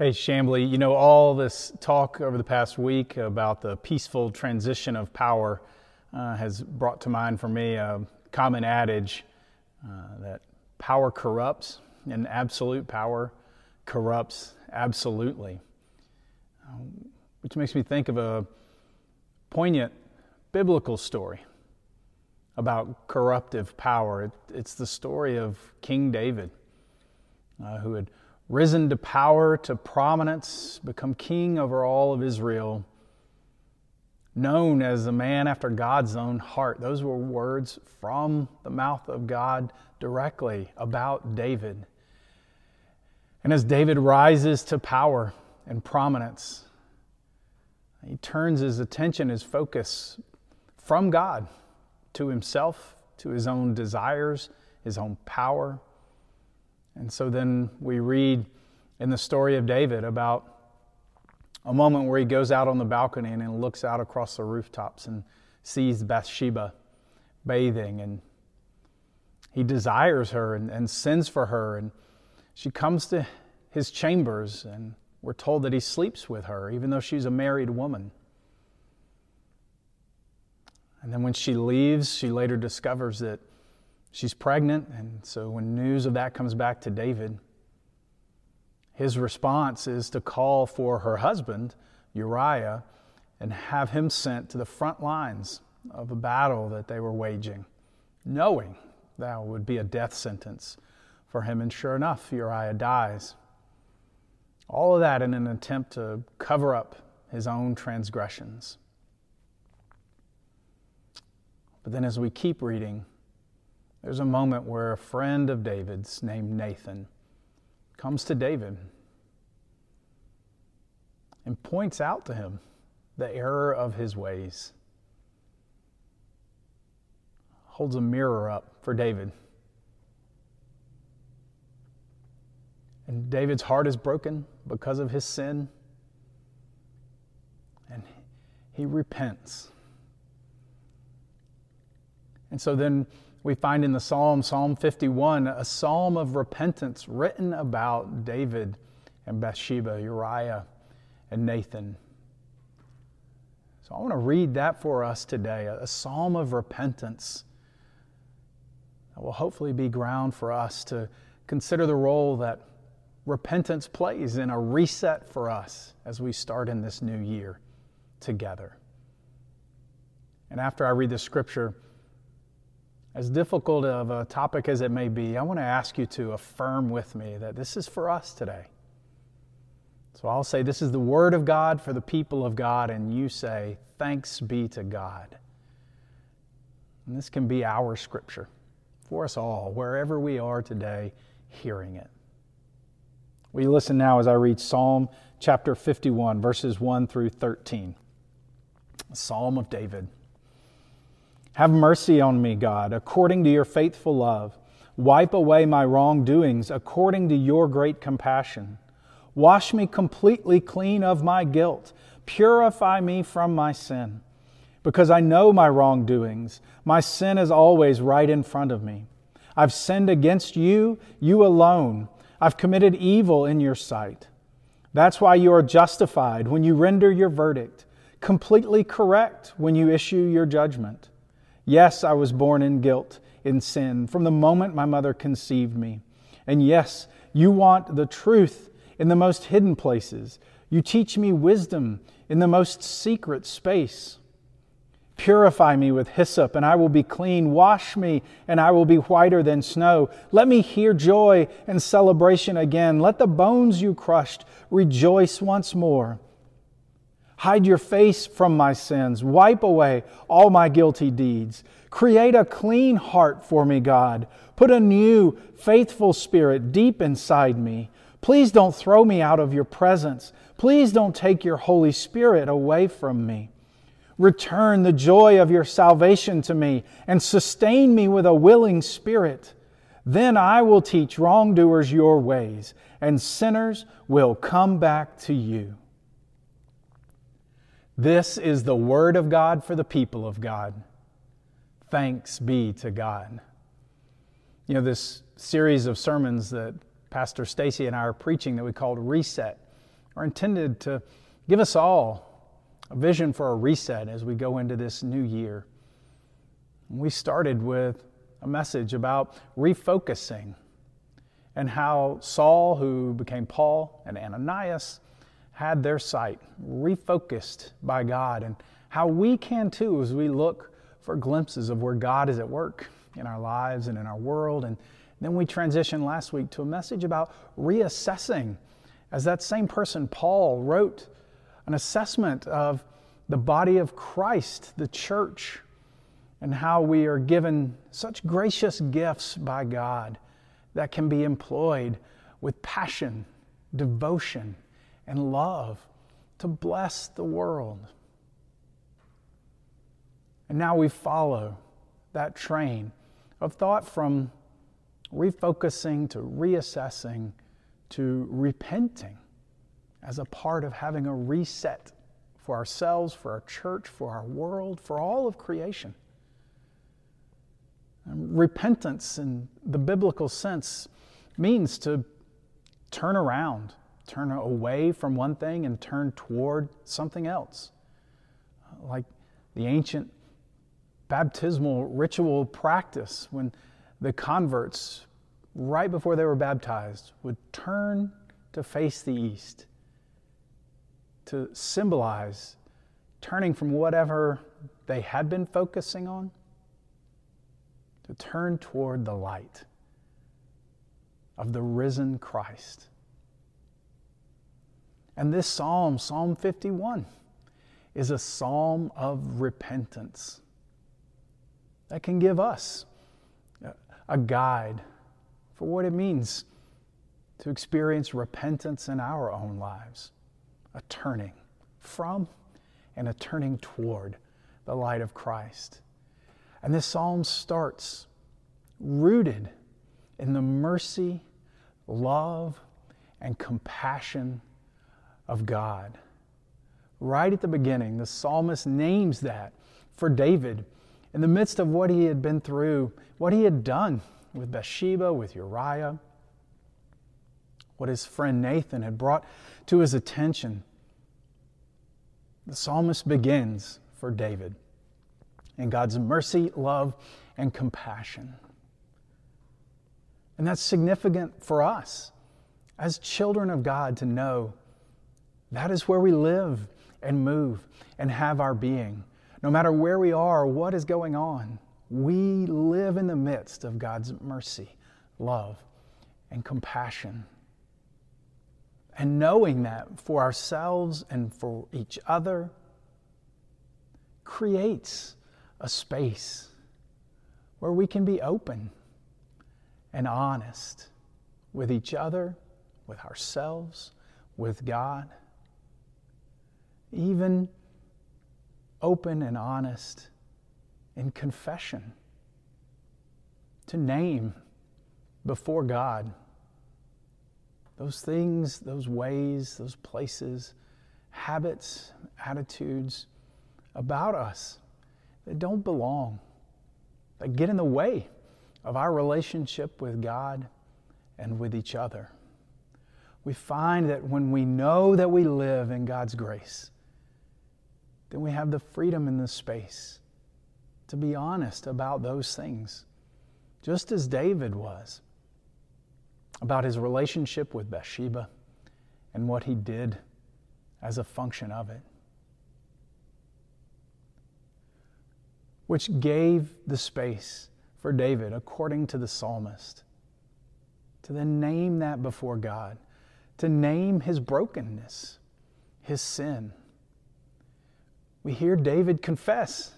Hey, Shambly, you know, all this talk over the past week about the peaceful transition of power uh, has brought to mind for me a common adage uh, that power corrupts and absolute power corrupts absolutely. Um, which makes me think of a poignant biblical story about corruptive power. It, it's the story of King David, uh, who had risen to power, to prominence, become king over all of Israel, known as a man after God's own heart. Those were words from the mouth of God directly about David. And as David rises to power and prominence, he turns his attention, his focus from God to himself, to his own desires, his own power and so then we read in the story of David about a moment where he goes out on the balcony and looks out across the rooftops and sees Bathsheba bathing. And he desires her and, and sends for her. And she comes to his chambers and we're told that he sleeps with her even though she's a married woman. And then when she leaves she later discovers that She's pregnant, and so when news of that comes back to David, his response is to call for her husband, Uriah, and have him sent to the front lines of a battle that they were waging, knowing that would be a death sentence for him. And sure enough, Uriah dies. All of that in an attempt to cover up his own transgressions. But then as we keep reading, there's a moment where a friend of David's named Nathan comes to David and points out to him the error of his ways. Holds a mirror up for David. And David's heart is broken because of his sin. And he repents. And so then we find in the Psalm, Psalm 51, a psalm of repentance written about David and Bathsheba, Uriah and Nathan. So I want to read that for us today a psalm of repentance that will hopefully be ground for us to consider the role that repentance plays in a reset for us as we start in this new year together. And after I read the scripture, as difficult of a topic as it may be, I want to ask you to affirm with me that this is for us today. So I'll say, This is the Word of God for the people of God, and you say, Thanks be to God. And this can be our scripture for us all, wherever we are today hearing it. We listen now as I read Psalm chapter 51, verses 1 through 13? A Psalm of David. Have mercy on me, God, according to your faithful love. Wipe away my wrongdoings according to your great compassion. Wash me completely clean of my guilt. Purify me from my sin. Because I know my wrongdoings, my sin is always right in front of me. I've sinned against you, you alone. I've committed evil in your sight. That's why you are justified when you render your verdict, completely correct when you issue your judgment. Yes, I was born in guilt, in sin, from the moment my mother conceived me. And yes, you want the truth in the most hidden places. You teach me wisdom in the most secret space. Purify me with hyssop, and I will be clean. Wash me, and I will be whiter than snow. Let me hear joy and celebration again. Let the bones you crushed rejoice once more. Hide your face from my sins. Wipe away all my guilty deeds. Create a clean heart for me, God. Put a new, faithful spirit deep inside me. Please don't throw me out of your presence. Please don't take your Holy Spirit away from me. Return the joy of your salvation to me and sustain me with a willing spirit. Then I will teach wrongdoers your ways, and sinners will come back to you. This is the word of God for the people of God. Thanks be to God. You know, this series of sermons that Pastor Stacy and I are preaching that we called Reset are intended to give us all a vision for a reset as we go into this new year. We started with a message about refocusing and how Saul, who became Paul, and Ananias had their sight refocused by God, and how we can too as we look for glimpses of where God is at work in our lives and in our world. And then we transitioned last week to a message about reassessing, as that same person, Paul, wrote an assessment of the body of Christ, the church, and how we are given such gracious gifts by God that can be employed with passion, devotion, and love to bless the world. And now we follow that train of thought from refocusing to reassessing to repenting as a part of having a reset for ourselves, for our church, for our world, for all of creation. And repentance in the biblical sense means to turn around, turn away from one thing and turn toward something else. Like the ancient baptismal ritual practice when the converts, right before they were baptized, would turn to face the east to symbolize turning from whatever they had been focusing on to turn toward the light of the risen Christ. And this psalm, Psalm 51, is a psalm of repentance that can give us a guide for what it means to experience repentance in our own lives, a turning from and a turning toward the light of Christ. And this psalm starts rooted in the mercy, love, and compassion of God. Right at the beginning, the psalmist names that for David in the midst of what he had been through, what he had done with Bathsheba, with Uriah, what his friend Nathan had brought to his attention. The psalmist begins for David in God's mercy, love, and compassion. And that's significant for us as children of God to know that is where we live and move and have our being. No matter where we are, what is going on, we live in the midst of God's mercy, love, and compassion. And knowing that for ourselves and for each other creates a space where we can be open and honest with each other, with ourselves, with God, even open and honest in confession, to name before God those things, those ways, those places, habits, attitudes about us that don't belong, that get in the way of our relationship with God and with each other. We find that when we know that we live in God's grace, then we have the freedom in the space to be honest about those things, just as David was about his relationship with Bathsheba and what he did as a function of it. Which gave the space for David, according to the psalmist, to then name that before God, to name his brokenness, his sin, we hear David confess,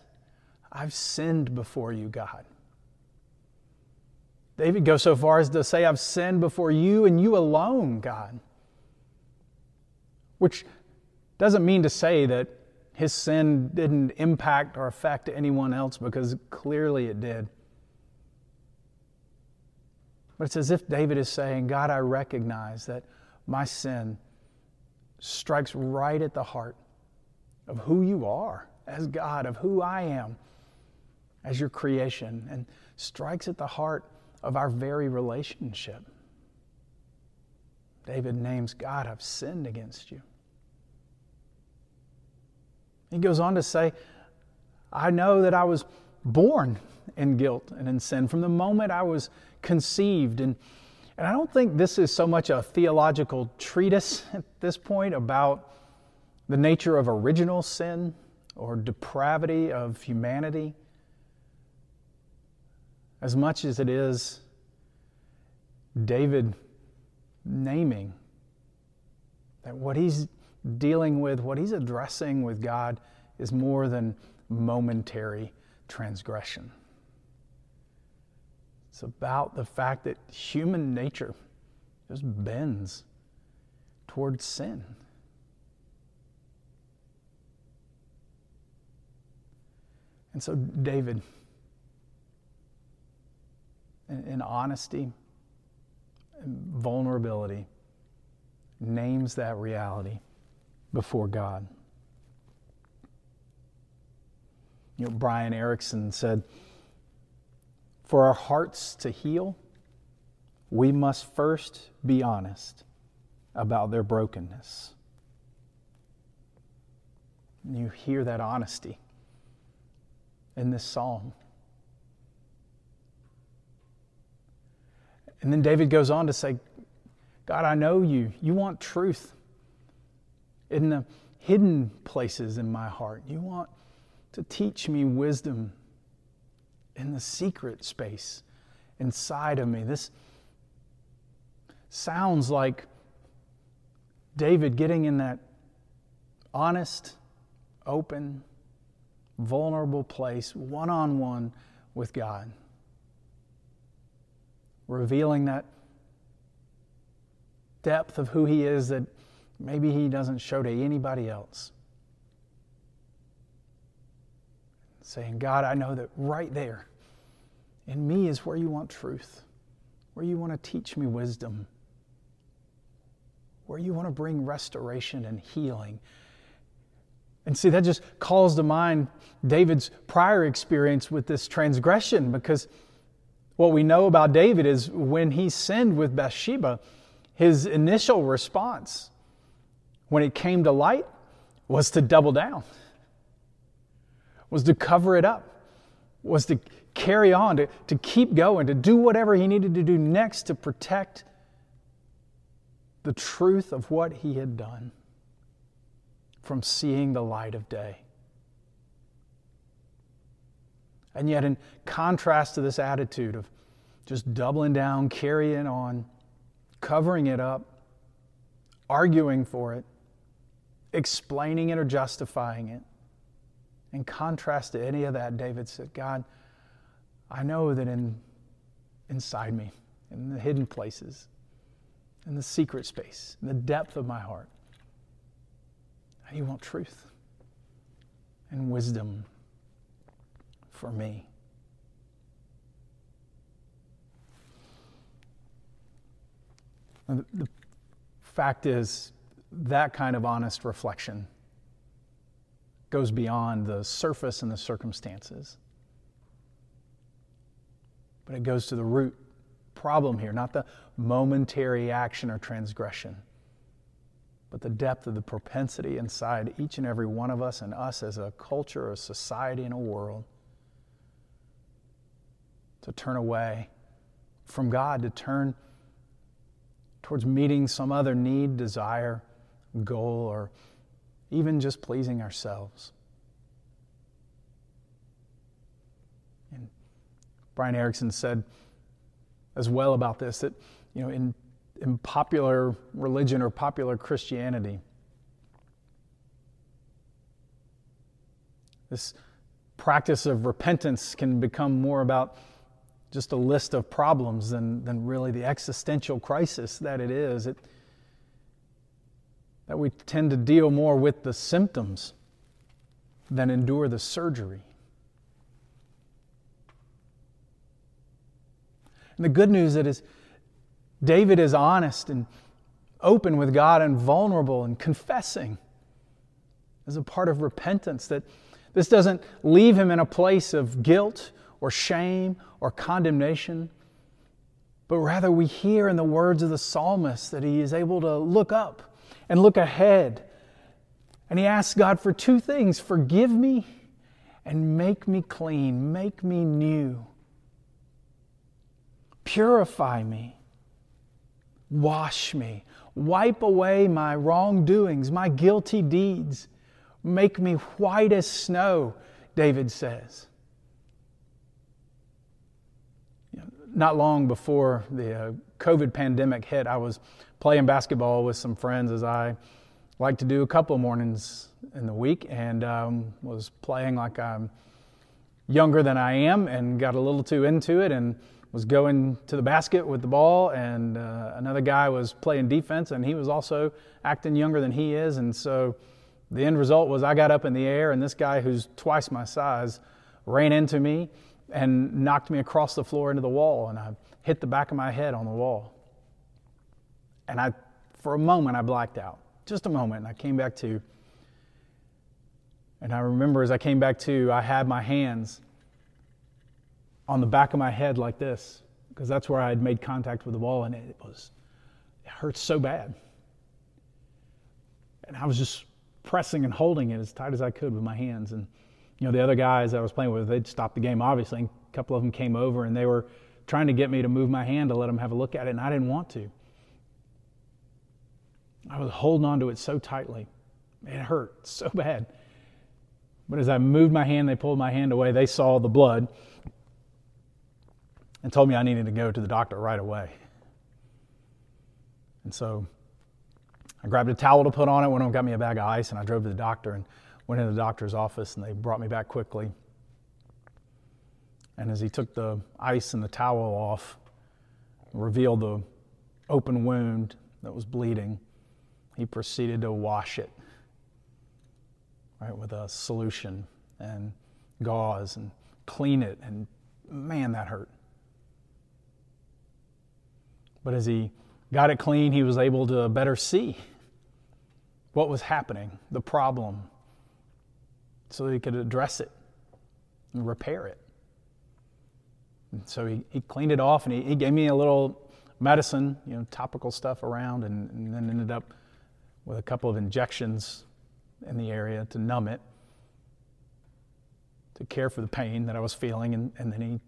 I've sinned before you, God. David goes so far as to say, I've sinned before you and you alone, God. Which doesn't mean to say that his sin didn't impact or affect anyone else, because clearly it did. But it's as if David is saying, God, I recognize that my sin strikes right at the heart of who you are as God, of who I am as your creation, and strikes at the heart of our very relationship. David names God, I've sinned against you. He goes on to say, I know that I was born in guilt and in sin from the moment I was conceived. And, and I don't think this is so much a theological treatise at this point about the nature of original sin or depravity of humanity as much as it is David naming that what he's dealing with, what he's addressing with God, is more than momentary transgression. It's about the fact that human nature just bends towards sin. And so, David, in, honesty and vulnerability, names that reality before God. You know, Brian Erickson said, For our hearts to heal, we must first be honest about their brokenness. And you hear that honesty in this psalm. And then David goes on to say, God, I know you. You want truth in the hidden places in my heart. You want to teach me wisdom in the secret space inside of me. This sounds like David getting in that honest, open, vulnerable place, one on one with God, revealing that depth of who He is that maybe He doesn't show to anybody else. Saying, God, I know that right there in me is where you want truth, where you want to teach me wisdom, where you want to bring restoration and healing and see, that just calls to mind David's prior experience with this transgression because what we know about David is when he sinned with Bathsheba, his initial response when it came to light was to double down, was to cover it up, was to carry on, to, to keep going, to do whatever he needed to do next to protect the truth of what he had done from seeing the light of day. And yet, in contrast to this attitude of just doubling down, carrying on, covering it up, arguing for it, explaining it or justifying it, in contrast to any of that, David said, God, I know that in, inside me, in the hidden places, in the secret space, in the depth of my heart, you want truth and wisdom for me. the fact is, that kind of honest reflection goes beyond the surface and the circumstances. But it goes to the root problem here, not the momentary action or transgression but the depth of the propensity inside each and every one of us and us as a culture, a society, and a world to turn away from God, to turn towards meeting some other need, desire, goal, or even just pleasing ourselves. And Brian Erickson said as well about this that, you know, in in popular religion or popular Christianity. This practice of repentance can become more about just a list of problems than, than really the existential crisis that it is. It, that we tend to deal more with the symptoms than endure the surgery. And the good news is David is honest and open with God and vulnerable and confessing as a part of repentance that this doesn't leave him in a place of guilt or shame or condemnation, but rather we hear in the words of the psalmist that he is able to look up and look ahead. And he asks God for two things forgive me and make me clean, make me new, purify me, wash me, wipe away my wrongdoings, my guilty deeds, make me white as snow, David says. not long before the uh, COVID pandemic hit, I was playing basketball with some friends as I like to do a couple mornings in the week, and um, was playing like I'm younger than I am, and got a little too into it, and was going to the basket with the ball, and uh, another guy was playing defense, and he was also acting younger than he is, and so the end result was I got up in the air, and this guy who's twice my size ran into me and knocked me across the floor into the wall, and I hit the back of my head on the wall. And I, for a moment, I blacked out. Just a moment, and I came back to. And I remember as I came back to, I had my hands on the back of my head like this, because that's where I had made contact with the wall, and it was, it hurt so bad. And I was just pressing and holding it as tight as I could with my hands. And you know, the other guys I was playing with, they'd stopped the game, obviously. And a couple of them came over and they were trying to get me to move my hand to let them have a look at it, and I didn't want to. I was holding on to it so tightly. It hurt so bad. But as I moved my hand, they pulled my hand away. They saw the blood and told me I needed to go to the doctor right away. And so I grabbed a towel to put on it, went and got me a bag of ice, and I drove to the doctor. And went into the doctor's office and they brought me back quickly. And as he took the ice and the towel off, revealed the open wound that was bleeding, he proceeded to wash it right with a solution and gauze and clean it and man that hurt but as he got it clean he was able to better see what was happening the problem so he could address it and repair it. And so he, he cleaned it off and he, he gave me a little medicine, you know, topical stuff around, and, and then ended up with a couple of injections in the area to numb it, to care for the pain that I was feeling, and, and then he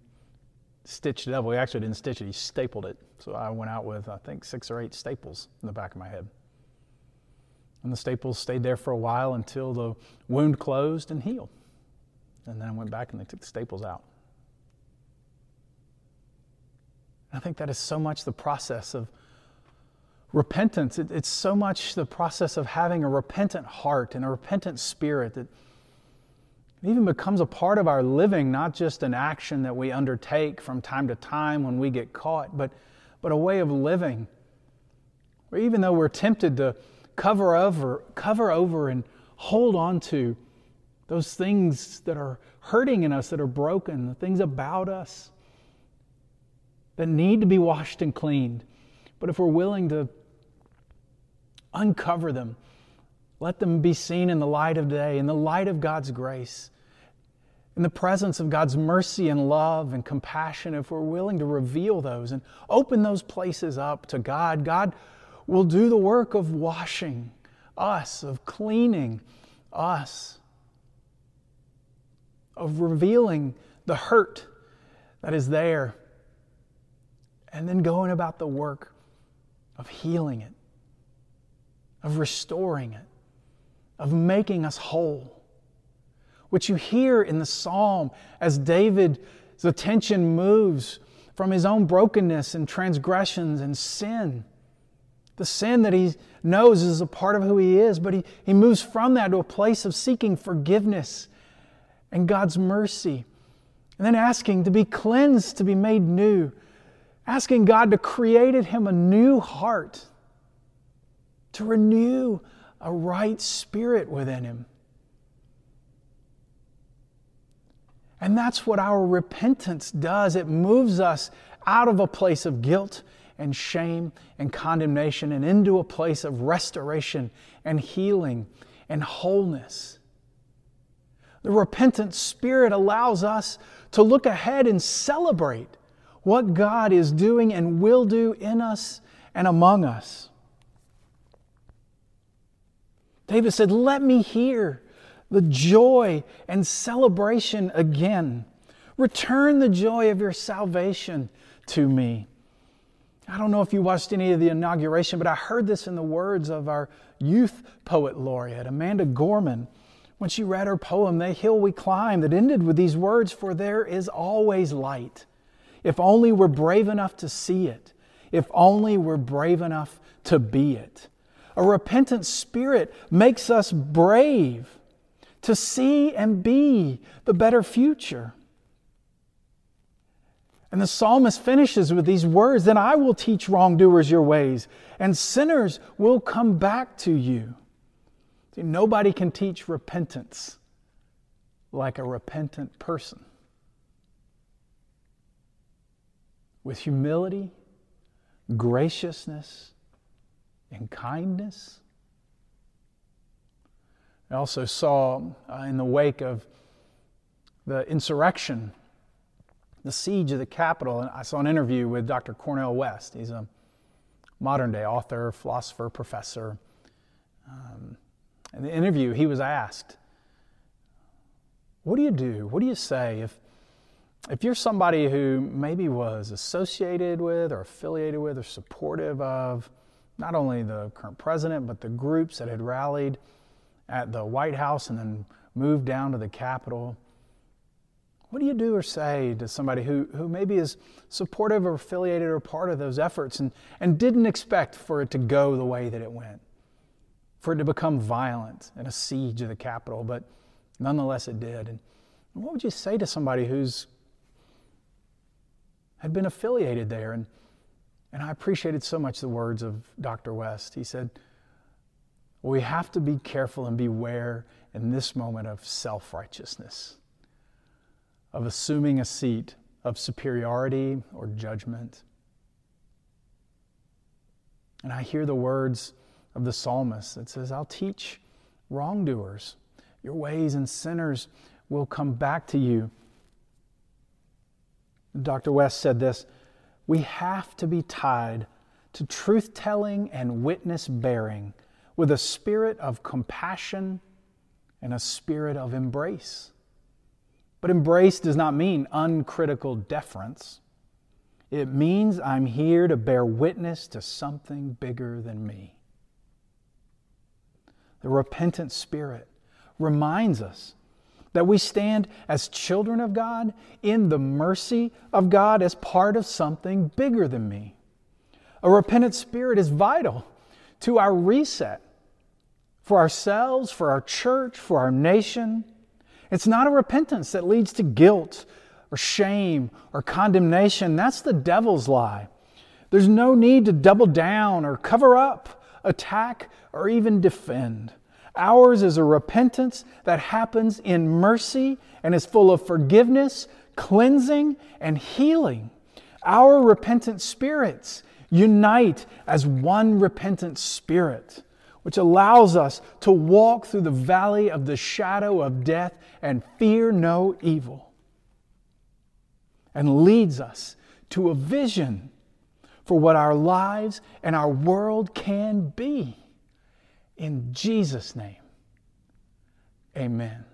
stitched it up. He actually didn't stitch it, he stapled it. So I went out with, I think, six or eight staples in the back of my head. And the staples stayed there for a while until the wound closed and healed. And then I went back and they took the staples out. I think that is so much the process of repentance. It, it's so much the process of having a repentant heart and a repentant spirit that even becomes a part of our living, not just an action that we undertake from time to time when we get caught, but, but a way of living. Where even though we're tempted to cover over, cover over and hold on to those things that are hurting in us, that are broken, the things about us that need to be washed and cleaned. But if we're willing to uncover them, let them be seen in the light of day, in the light of God's grace, in the presence of God's mercy and love and compassion, if we're willing to reveal those and open those places up to God, God will do the work of washing us, of cleaning us, of revealing the hurt that is there, and then going about the work of healing it, of restoring it, of making us whole. Which you hear in the psalm as David's attention moves from his own brokenness and transgressions and sin the sin that he knows is a part of who he is, but he, he moves from that to a place of seeking forgiveness and God's mercy. And then asking to be cleansed, to be made new. Asking God to create in him a new heart, to renew a right spirit within him. And that's what our repentance does. It moves us out of a place of guilt and shame and condemnation and into a place of restoration and healing and wholeness. The repentant spirit allows us to look ahead and celebrate what God is doing and will do in us and among us. David said, Let me hear the joy and celebration again. Return the joy of your salvation to me. I don't know if you watched any of the inauguration, but I heard this in the words of our youth poet laureate, Amanda Gorman, when she read her poem, The Hill We Climb, that ended with these words For there is always light. If only we're brave enough to see it, if only we're brave enough to be it. A repentant spirit makes us brave to see and be the better future. And the psalmist finishes with these words Then I will teach wrongdoers your ways, and sinners will come back to you. See, nobody can teach repentance like a repentant person. With humility, graciousness, and kindness. I also saw uh, in the wake of the insurrection, the siege of the Capitol, and I saw an interview with Dr. Cornel West. He's a modern day author, philosopher, professor. Um, in the interview, he was asked, What do you do? What do you say if, if you're somebody who maybe was associated with or affiliated with or supportive of not only the current president, but the groups that had rallied at the White House and then moved down to the Capitol. What do you do or say to somebody who, who maybe is supportive or affiliated or part of those efforts and, and didn't expect for it to go the way that it went? For it to become violent and a siege of the Capitol, but nonetheless it did. And what would you say to somebody who's had been affiliated there and and I appreciated so much the words of Dr. West. He said, We have to be careful and beware in this moment of self righteousness, of assuming a seat of superiority or judgment. And I hear the words of the psalmist that says, I'll teach wrongdoers your ways, and sinners will come back to you. Dr. West said this we have to be tied to truth telling and witness bearing with a spirit of compassion and a spirit of embrace. But embrace does not mean uncritical deference. It means I'm here to bear witness to something bigger than me. The repentant spirit reminds us that we stand as children of God in the mercy of God as part of something bigger than me. A repentant spirit is vital to our reset for ourselves, for our church, for our nation. It's not a repentance that leads to guilt or shame or condemnation. That's the devil's lie. There's no need to double down or cover up, attack, or even defend. Ours is a repentance that happens in mercy and is full of forgiveness, cleansing, and healing. Our repentant spirits unite as one repentant spirit, which allows us to walk through the valley of the shadow of death and fear no evil, and leads us to a vision for what our lives and our world can be. In Jesus' name, amen.